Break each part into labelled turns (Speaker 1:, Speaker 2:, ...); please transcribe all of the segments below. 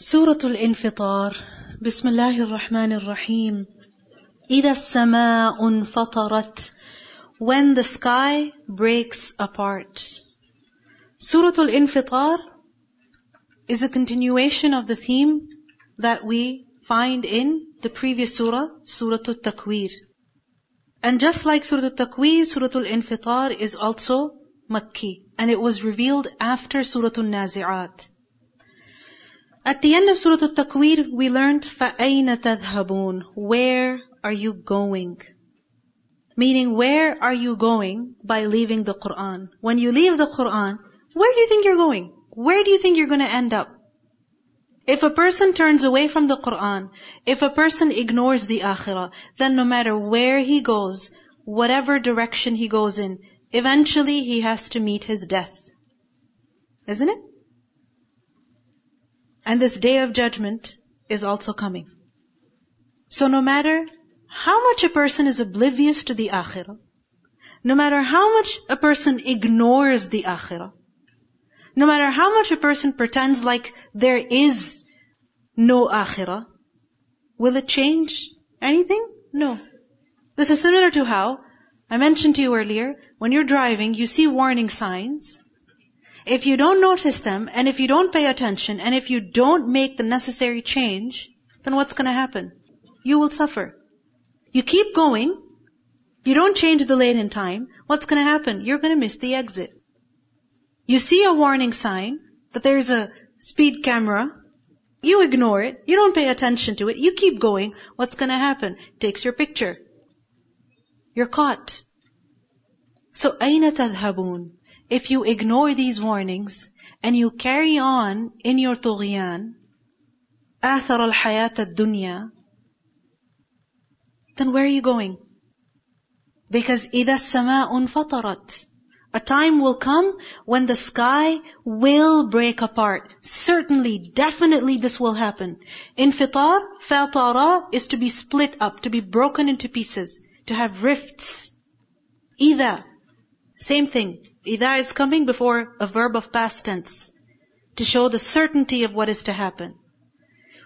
Speaker 1: سورة الانفطار بسم الله الرحمن الرحيم إذا السماء انفطرت when the sky breaks apart Surah Al-Infitar is a continuation of the theme that we find in the previous surah, Surah Al-Takwir. And just like Surah Al-Takwir, Surah Al-Infitar is also Makki. And it was revealed after Surah Al-Nazi'at. At the end of Surah Al-Takwir, we learned فَأَيْنَ تَذْهَبُونَ Where are you going? Meaning, where are you going by leaving the Quran? When you leave the Quran, where do you think you're going? Where do you think you're going to end up? If a person turns away from the Quran, if a person ignores the Akhirah, then no matter where he goes, whatever direction he goes in, eventually he has to meet his death. Isn't it? And this day of judgment is also coming. So no matter how much a person is oblivious to the akhirah, no matter how much a person ignores the akhirah, no matter how much a person pretends like there is no akhirah, will it change anything? No. This is similar to how I mentioned to you earlier, when you're driving, you see warning signs, if you don't notice them, and if you don't pay attention, and if you don't make the necessary change, then what's going to happen? You will suffer. You keep going, you don't change the lane in time, what's going to happen? You're going to miss the exit. You see a warning sign that there's a speed camera, you ignore it, you don't pay attention to it, you keep going, what's going to happen? Takes your picture. You're caught. So, أين تذهبون? if you ignore these warnings and you carry on in your tughyan, آثر الحياة الدنيا, then where are you going? Because إذا السماء انفطرت, a time will come when the sky will break apart. Certainly, definitely this will happen. Infitar, fatara is to be split up, to be broken into pieces, to have rifts. Ida, same thing. Ida is coming before a verb of past tense to show the certainty of what is to happen.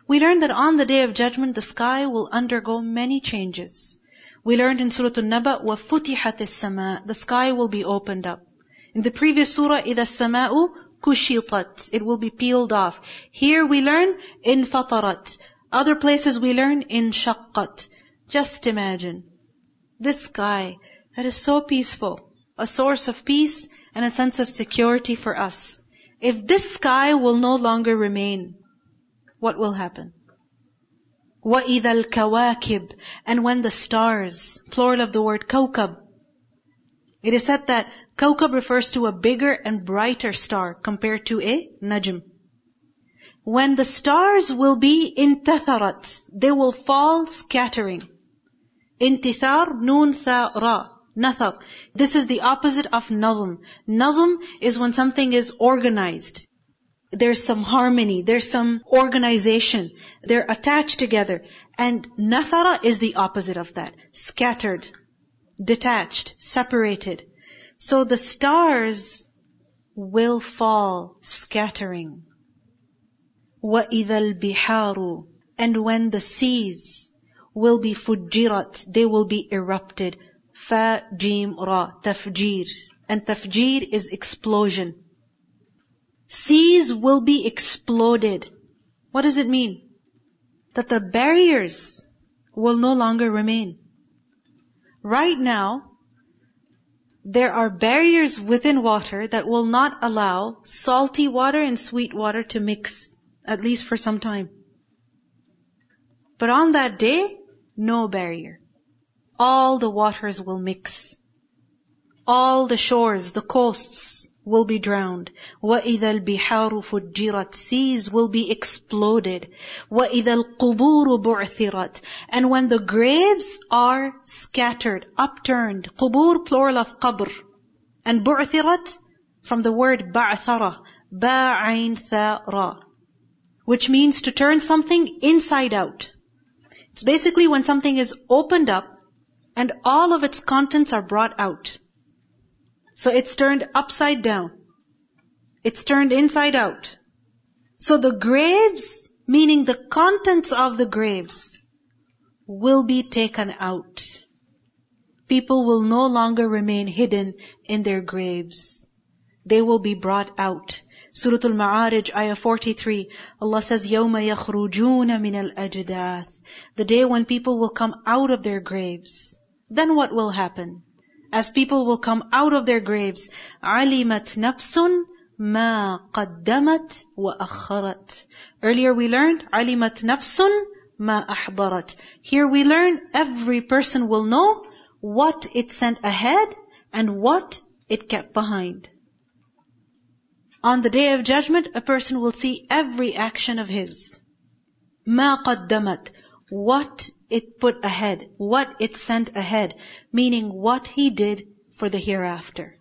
Speaker 1: We learned that on the day of judgment, the sky will undergo many changes. We learned in Surah An-Naba, وَفُتِحَتِ السَّمَاء The sky will be opened up. In the previous surah, إِذَا السَّمَاءُ كُشِطَتْ It will be peeled off. Here we learn, in fatarat. Other places we learn, in shaqqat. Just imagine, this sky that is so peaceful, a source of peace and a sense of security for us. If this sky will no longer remain, what will happen? وَإِذَا الْكَوَاكِبْ And when the stars, plural of the word kawkab, it is said that kawkab refers to a bigger and brighter star compared to a najm. When the stars will be intatharat, they will fall scattering. Intithar, nun, tha, ra. Nathar. This is the opposite of nazm. Nazm is when something is organized. There's some harmony, there's some organization. They're attached together. And nathara is the opposite of that. Scattered, detached, separated. So the stars will fall scattering. وَإِذَا الْبِحَارُ And when the seas will be fujirat, they will be erupted. Jim, Ra, Tafjir. And Tafjir is explosion. Seas will be exploded. What does it mean? That the barriers will no longer remain. Right now, there are barriers within water that will not allow salty water and sweet water to mix, at least for some time. But on that day, no barrier all the waters will mix. All the shores, the coasts will be drowned. وَإِذَا الْبِحَارُ فُجِّرَتْ Seas will be exploded. وَإِذَا الْقُبُورُ بُعْثِرَتْ And when the graves are scattered, upturned. قبور plural of qabr. And بُعْثِرَتْ from the word بَعْثَرَ بَعَيْنْ ثَارَ Which means to turn something inside out. It's basically when something is opened up and all of its contents are brought out. So it's turned upside down. It's turned inside out. So the graves Meaning the contents of the graves will be taken out. People will no longer remain hidden in their graves. They will be brought out. Surah Al-Ma'arij, ayah 43, Allah says, يَوْمَ يَخْرُجُونَ مِنَ الْأَجْدَاثِ The day when people will come out of their graves. Then what will happen? As people will come out of their graves, عَلِمَتْ نَفْسٌ مَا قَدَّمَتْ وَأَخَّرَتْ Earlier we learned, عَلِمَتْ نَفْسٌ مَا أَحْضَرَتْ Here we learn, every person will know what it sent ahead and what it kept behind. On the day of judgment, a person will see every action of his. مَا قَدَّمَتْ What it put ahead, what it sent ahead, meaning what he did for the hereafter.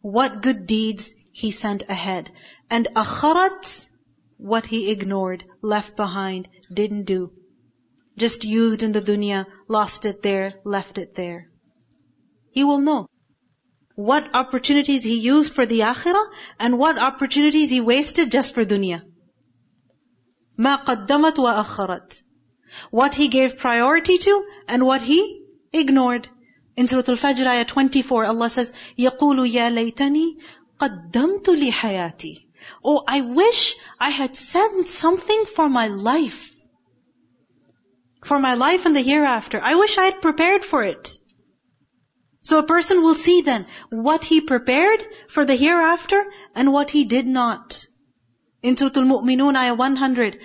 Speaker 1: What good deeds he sent ahead. And akharat, what he ignored, left behind, didn't do. Just used in the dunya, lost it there, left it there. He will know what opportunities he used for the akhirah and what opportunities he wasted just for dunya. ما قدمت وأخرت. What he gave priority to and what he ignored. In Surah Al-Fajr, ayah 24, Allah says, يَقُولُ يَا لَيْتَنِي قَدَّمْتُ لِحَيَاتِي Oh, I wish I had said something for my life. For my life and the hereafter. I wish I had prepared for it. So a person will see then what he prepared for the hereafter and what he did not. In Surah Al-Mu'minun, ayah 100,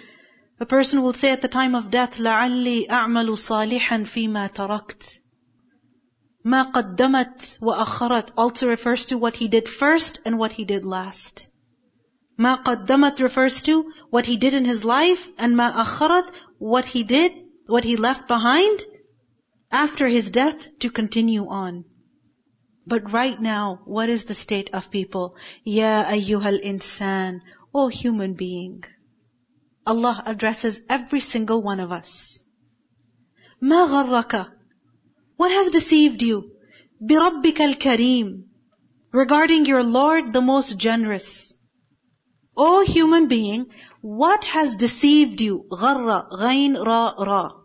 Speaker 1: a person will say at the time of death, لَعَلِّي أَعْمَلُ صَالِحًا فِي مَا تَرَكْتُ مَا قَدَّمَتْ وَأَخَّرَتْ also refers to what he did first and what he did last. مَا قَدَّمَتْ refers to what he did in his life and مَا أَخَّرَتْ what he did, what he left behind after his death to continue on. But right now, what is the state of people? Ya ayyuhal insan, O human being. Allah addresses every single one of us. ما غرك What has deceived you? بربك الكريم Regarding your Lord, the most generous. O human being, what has deceived you? غر, غين, را, را.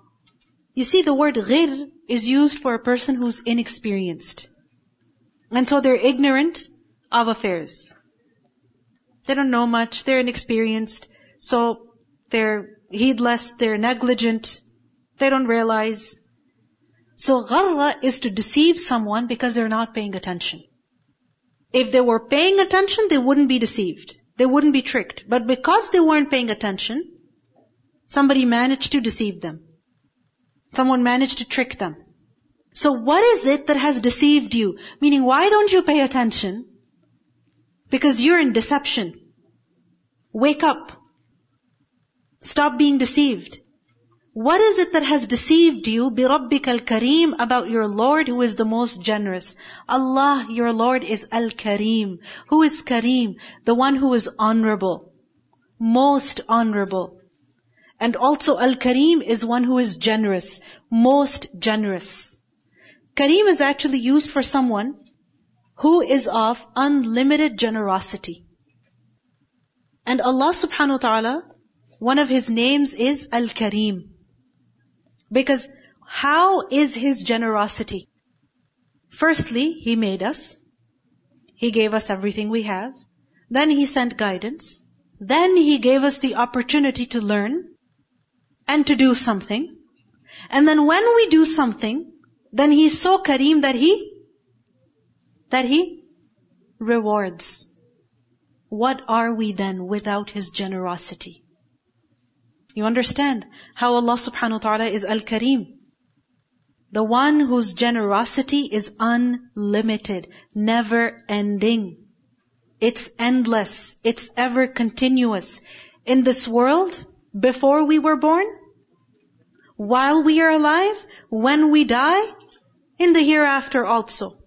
Speaker 1: You see, the word غير is used for a person who's inexperienced. And so they're ignorant of affairs. They don't know much, they're inexperienced, so they're heedless, they're negligent, they don't realize. So gharra is to deceive someone because they're not paying attention. If they were paying attention, they wouldn't be deceived. They wouldn't be tricked. But because they weren't paying attention, somebody managed to deceive them. Someone managed to trick them. So what is it that has deceived you? Meaning, why don't you pay attention? Because you're in deception. Wake up. Stop being deceived. What is it that has deceived you, بِرَبِّكَ الْكَرِيمِ, about your Lord who is the most generous? Allah, your Lord is Al-Kareem. Who is Kareem? The one who is honorable. Most honorable. And also Al-Kareem is one who is generous, most generous. Kareem is actually used for someone who is of unlimited generosity. And Allah subhanahu wa ta'ala, one of His names is Al-Kareem. Because how is His generosity? Firstly, He made us. He gave us everything we have. Then He sent guidance. Then He gave us the opportunity to learn and to do something. And then when we do something, then He's so Kareem that He, that He rewards. What are we then without His generosity? You understand how Allah subhanahu wa ta'ala is Al-Kareem. The one whose generosity is unlimited, never ending. It's endless. It's ever continuous. In this world, before we were born, while we are alive, when we die, in the hereafter also.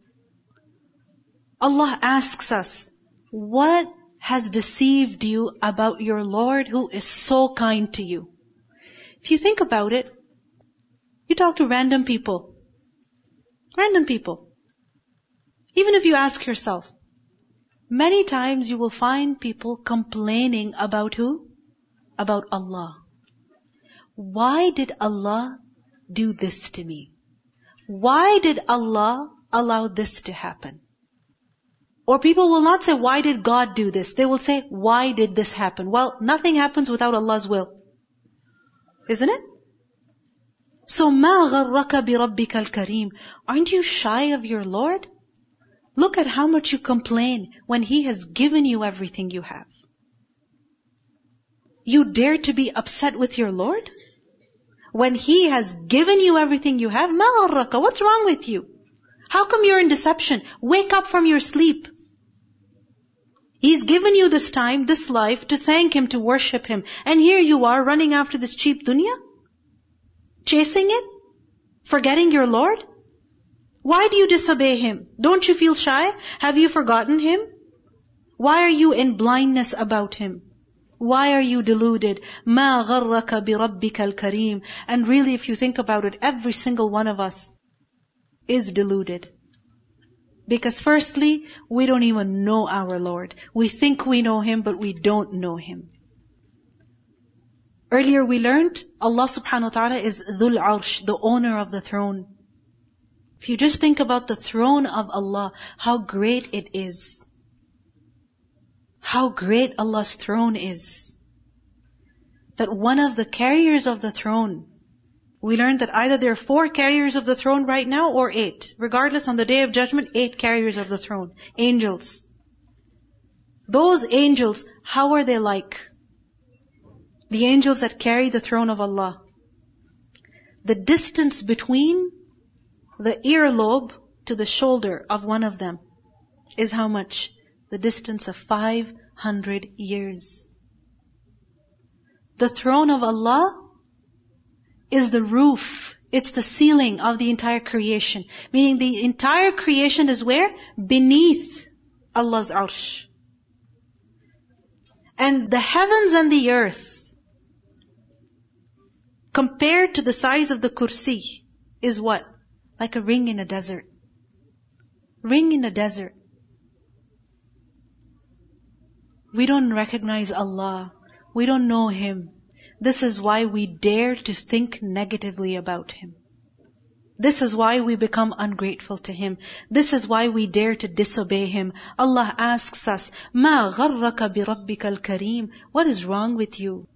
Speaker 1: Allah asks us, what has deceived you about your Lord who is so kind to you? If you think about it, you talk to random people. Random people. Even if you ask yourself, many times you will find people complaining about who? about Allah. Why did Allah do this to me? Why did Allah allow this to happen? Or people will not say, why did God do this? They will say, why did this happen? Well, nothing happens without Allah's will. Isn't it? So, مَا غَرَّكَ بِرَبِّكَ الْكَرِيمِ Aren't you shy of your Lord? Look at how much you complain when He has given you everything you have. You dare to be upset with your Lord? When He has given you everything you have, مَا غَرَّكَ What's wrong with you? How come you're in deception? Wake up from your sleep. He's given you this time, this life, to thank Him, to worship Him. And here you are running after this cheap dunya? Chasing it? Forgetting your Lord? Why do you disobey Him? Don't you feel shy? Have you forgotten Him? Why are you in blindness about Him? Why are you deluded? مَا غَرَّكَ بِرَبِّكَ الْكَرِيمِ And really, if you think about it, every single one of us is deluded. Because firstly, we don't even know our Lord. We think we know Him, but we don't know Him. Earlier we learned Allah subhanahu wa ta'ala is Dhul Arsh, the owner of the throne. If you just think about the throne of Allah, how great it is. How great Allah's throne is. That one of the carriers of the throne we learned that either there are four carriers of the throne right now or eight. Regardless, on the day of judgment, eight carriers of the throne. Angels. Those angels, how are they like? The angels that carry the throne of Allah. The distance between the earlobe to the shoulder of one of them is how much? The distance of 500 years. The throne of Allah is the roof. It's the ceiling of the entire creation. Meaning the entire creation is where? Beneath Allah's arsh. And the heavens and the earth, compared to the size of the kursi, is what? Like a ring in a desert. Ring in a desert. We don't recognize Allah. We don't know Him. This is why we dare to think negatively about Him. This is why we become ungrateful to Him. This is why we dare to disobey Him. Allah asks us, مَا غَرَّكَ بِرَبِّكَ الْكَرِيمِ What is wrong with you?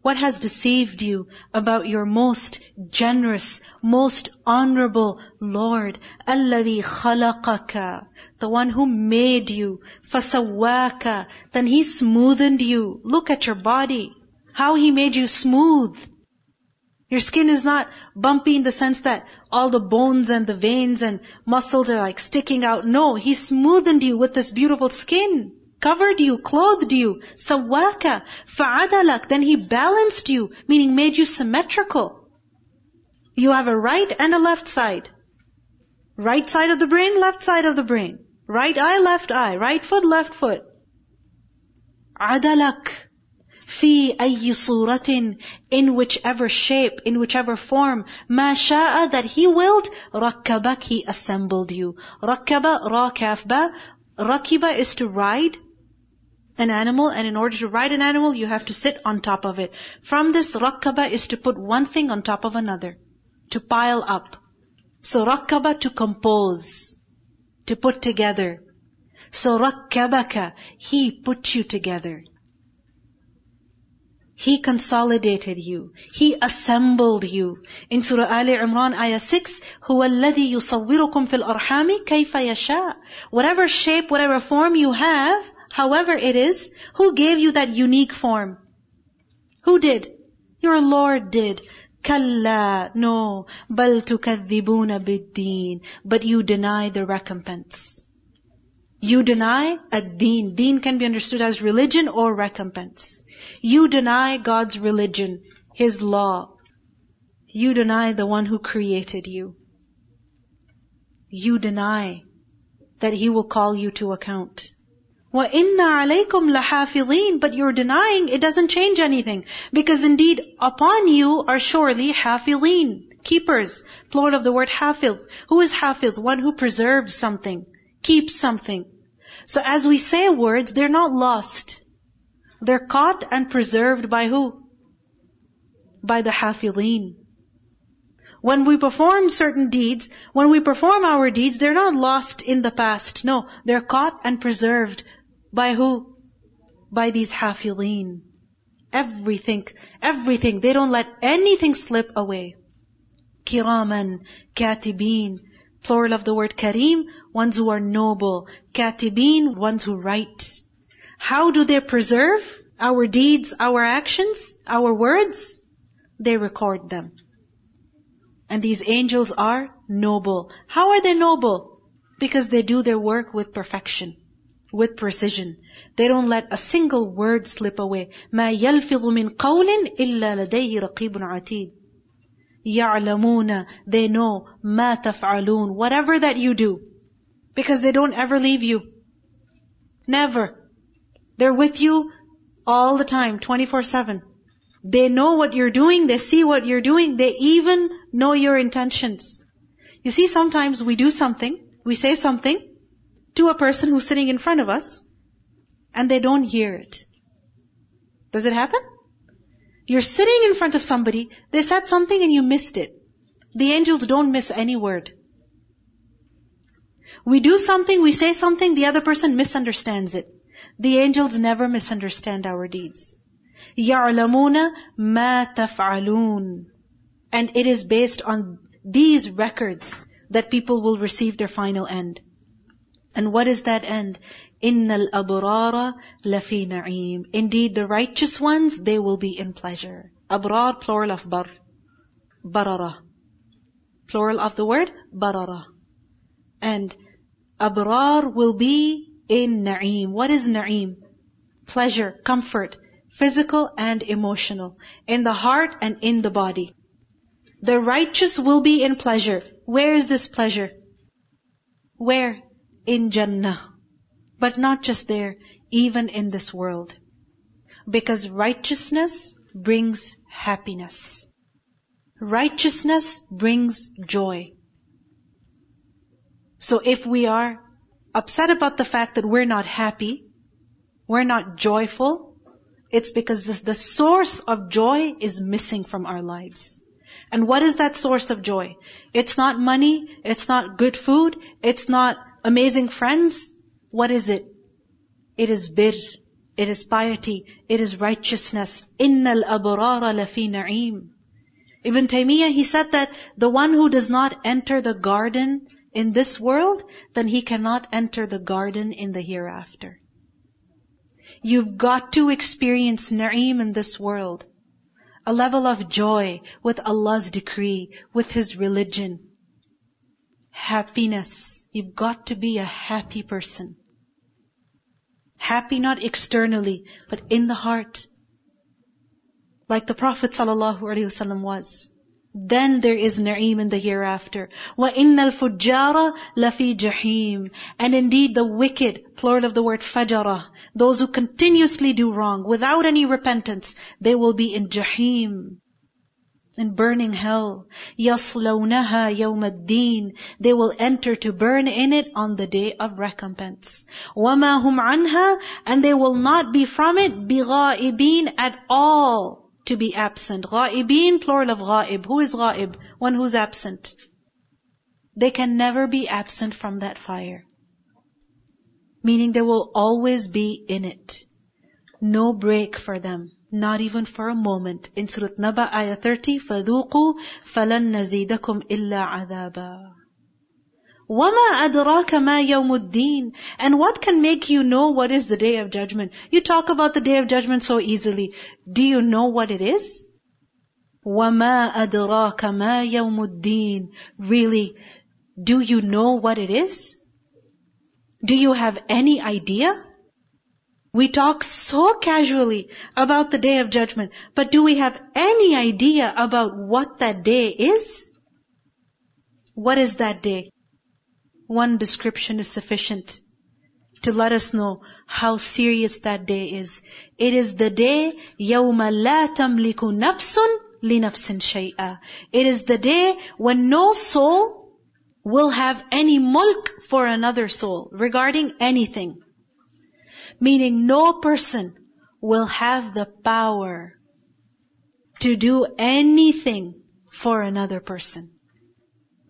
Speaker 1: What has deceived you about your most generous, most honorable Lord? الَّذِي خَلَقَكَ The one who made you. فَسَوَّاكَ Then He smoothened you. Look at your body. How He made you smooth. Your skin is not bumpy in the sense that all the bones and the veins and muscles are like sticking out. No, He smoothened you with this beautiful skin. Covered you, clothed you. Sawaka, fa'adalak. Then He balanced you, meaning made you symmetrical. You have a right and a left side. Right side of the brain, left side of the brain. Right eye, left eye. Right foot, left foot. Adalak في أي صورة in whichever shape, in whichever form, ما شاء that He willed, ركبك, He assembled you. ركب, را كاف با, rakiba is to ride an animal, and in order to ride an animal, you have to sit on top of it. From this, rakaba is to put one thing on top of another, to pile up. So rakaba to compose, to put together. So rakkabaka, He put you together. He consolidated you. He assembled you. In Surah Ali Imran, ayah 6, هُوَ الَّذِي يُصَوِّرُكُمْ فِي الْأَرْحَامِ كَيْفَ يَشَاءُ Whatever shape, whatever form you have, however it is, who gave you that unique form? Who did? Your Lord did. كَلَّا No. بَلْ تُكَذِّبُونَ بِالدِّينِ But you deny the recompense. You deny a deen. Deen can be understood as religion or recompense. You deny God's religion, His law. You deny the one who created you. You deny that He will call you to account. وَإِنَّ عَلَيْكُمْ لَحَافِظِينَ But you're denying, it doesn't change anything. Because indeed, upon you are surely hafidhin, keepers. Plural of the word hafidh. Who is hafidh? One who preserves something keeps something. So as we say words, they're not lost. They're caught and preserved by who? By the hafidhin. When we perform certain deeds, when we perform our deeds, they're not lost in the past. No, they're caught and preserved by who? By these hafidhin. Everything, everything. They don't let anything slip away. Kiraman, katibin. Plural of the word kareem, ones who are noble. Katibin, ones who write. How do they preserve our deeds, our actions, our words? They record them. And these angels are noble. How are they noble? Because they do their work with perfection, with precision. They don't let a single word slip away. ما يلفظ من قول إلا لديه رقيب عتيد. يعلمون, they know, ما تفعلون, whatever that you do. because they don't ever leave you. Never. They're with you all the time, 24-7. They know what you're doing, they see what you're doing, they even know your intentions. You see, sometimes we do something, we say something to a person who's sitting in front of us, and they don't hear it. Does it happen? You're sitting in front of somebody, they said something and you missed it. The angels don't miss any word. We do something, we say something, the other person misunderstands it. The angels never misunderstand our deeds. يَعْلَمُونَ مَا تَفْعَلُونَ And it is based on these records that people will receive their final end. And what is that end? إِنَّ الْأَبْرَارَ لَفِي نَعِيمٍ Indeed, the righteous ones, they will be in pleasure. Abrar, plural of bar. Barara. Plural of the word, barara. And abrar will be in na'im. What is na'im? Pleasure, comfort, physical and emotional, in the heart and in the body. The righteous will be in pleasure. Where is this pleasure? Where? In Jannah. But not just there, even in this world. Because righteousness brings happiness. Righteousness brings joy. So if we are upset about the fact that we're not happy, we're not joyful, it's because this, the source of joy is missing from our lives. And what is that source of joy? It's not money, it's not good food, it's not amazing friends. What is it? It is bir, it is piety, it is righteousness. Innal abrara lafi na'im. Ibn Taymiyyah, he said that the one who does not enter the garden in this world, then he cannot enter the garden in the hereafter. You've got to experience na'im in this world. A level of joy with Allah's decree, with His religion. Happiness. You've got to be a happy person. Happy not externally, but in the heart. Like the Prophet ﷺ was. Then there is na'im in the hereafter. وَإِنَّ الْفُجَّارَ لَفِي جَحِيمٍ And indeed the wicked, plural of the word fajara, those who continuously do wrong without any repentance, they will be in jahim, in burning hell. يَصْلَوْنَهَا يَوْمَ الدِّينِ They will enter to burn in it on the day of recompense. وَمَا هُمْ عَنْهَا And they will not be from it بِغَائِبِينَ at all to be absent. Ghaibin, plural of ghaib. Who is ghaib? One who's absent. They can never be absent from that fire. Meaning they will always be in it. No break for them. Not even for a moment. In Surah Naba, ayah 30, فَذُوقُوا فَلَن نَزِيدَكُمْ إِلَّا عَذَابًا وَمَا أَدْرَاكَ مَا يَوْمُ الدِّينِ And what can make you know what is the day of judgment? You talk about the day of judgment so easily. Do you know what it is? وَمَا أَدْرَاكَ مَا يَوْمُ الدِّينِ Really, do you know what it is? Do you have any idea? We talk so casually about the day of judgment, but do we have any idea about what that day is? What is that day? One description is sufficient to let us know how serious that day is. It is the day يَوْمَ لَا تَمْلِكُ نَفْسٌ لِنَفْسٍ شَيْئًا It is the day when no soul will have any mulk for another soul regarding anything. Meaning no person will have the power to do anything for another person.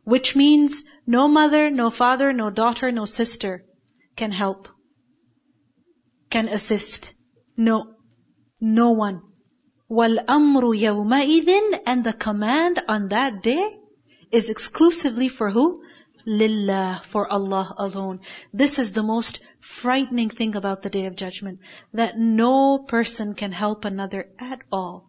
Speaker 1: Which means no mother, no father, no daughter, no sister can help, can assist. No, no one. وَالْأَمْرُ يَوْمَئِذٍ And the command on that day is exclusively for who? Lillah, for Allah alone. This is the most frightening thing about the Day of Judgment. That no person can help another at all.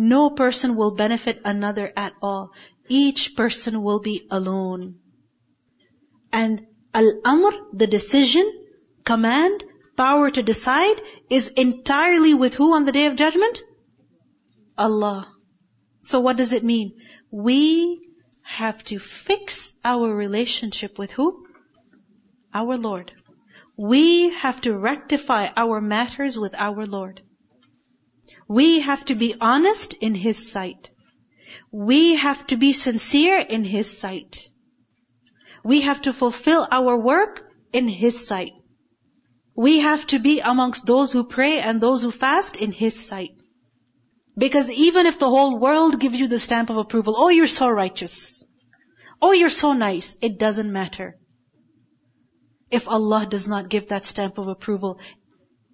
Speaker 1: No person will benefit another at all. Each person will be alone. And Al-Amr, the decision, command, power to decide is entirely with who on the day of judgment? Allah. So what does it mean? We have to fix our relationship with who? Our Lord. We have to rectify our matters with our Lord. We have to be honest in His sight. We have to be sincere in His sight. We have to fulfill our work in His sight. We have to be amongst those who pray and those who fast in His sight. Because even if the whole world gives you the stamp of approval, oh you're so righteous. Oh you're so nice. It doesn't matter. If Allah does not give that stamp of approval,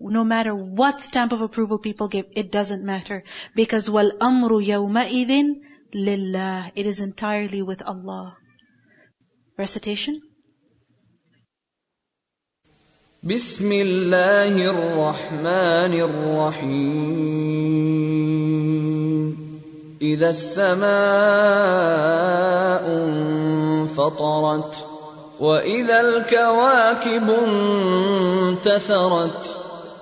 Speaker 1: no matter what stamp of approval people give, it doesn't matter. Because wal amru yawma'idhin lillah. It is entirely with Allah. Recitation.
Speaker 2: بسم الله الرحمن الرحيم اذا السماء انفطرت واذا الكواكب انتثرت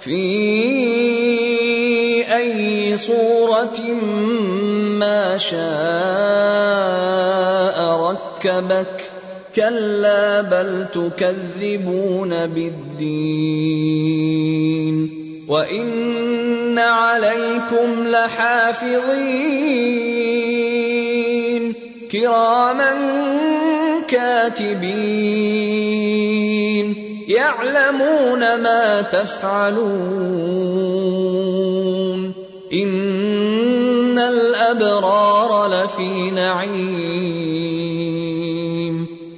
Speaker 2: في أي صورة ما شاء ركبك كلا بل تكذبون بالدين وإن عليكم لحافظين كراما كاتبين يعلمون ما تفعلون. إن الأبرار لفي نعيم.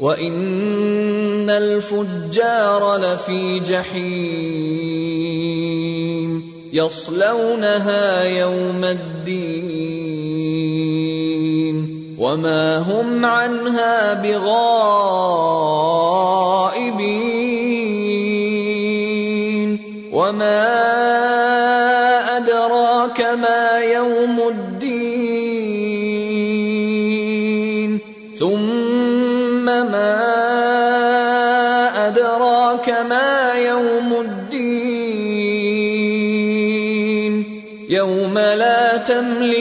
Speaker 2: وإن الفجار لفي جحيم. يصلونها يوم الدين. وما هم عنها بغائبين وما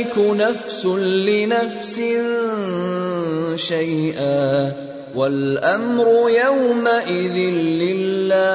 Speaker 2: تملك نفس لنفس شيئا والامر يومئذ لله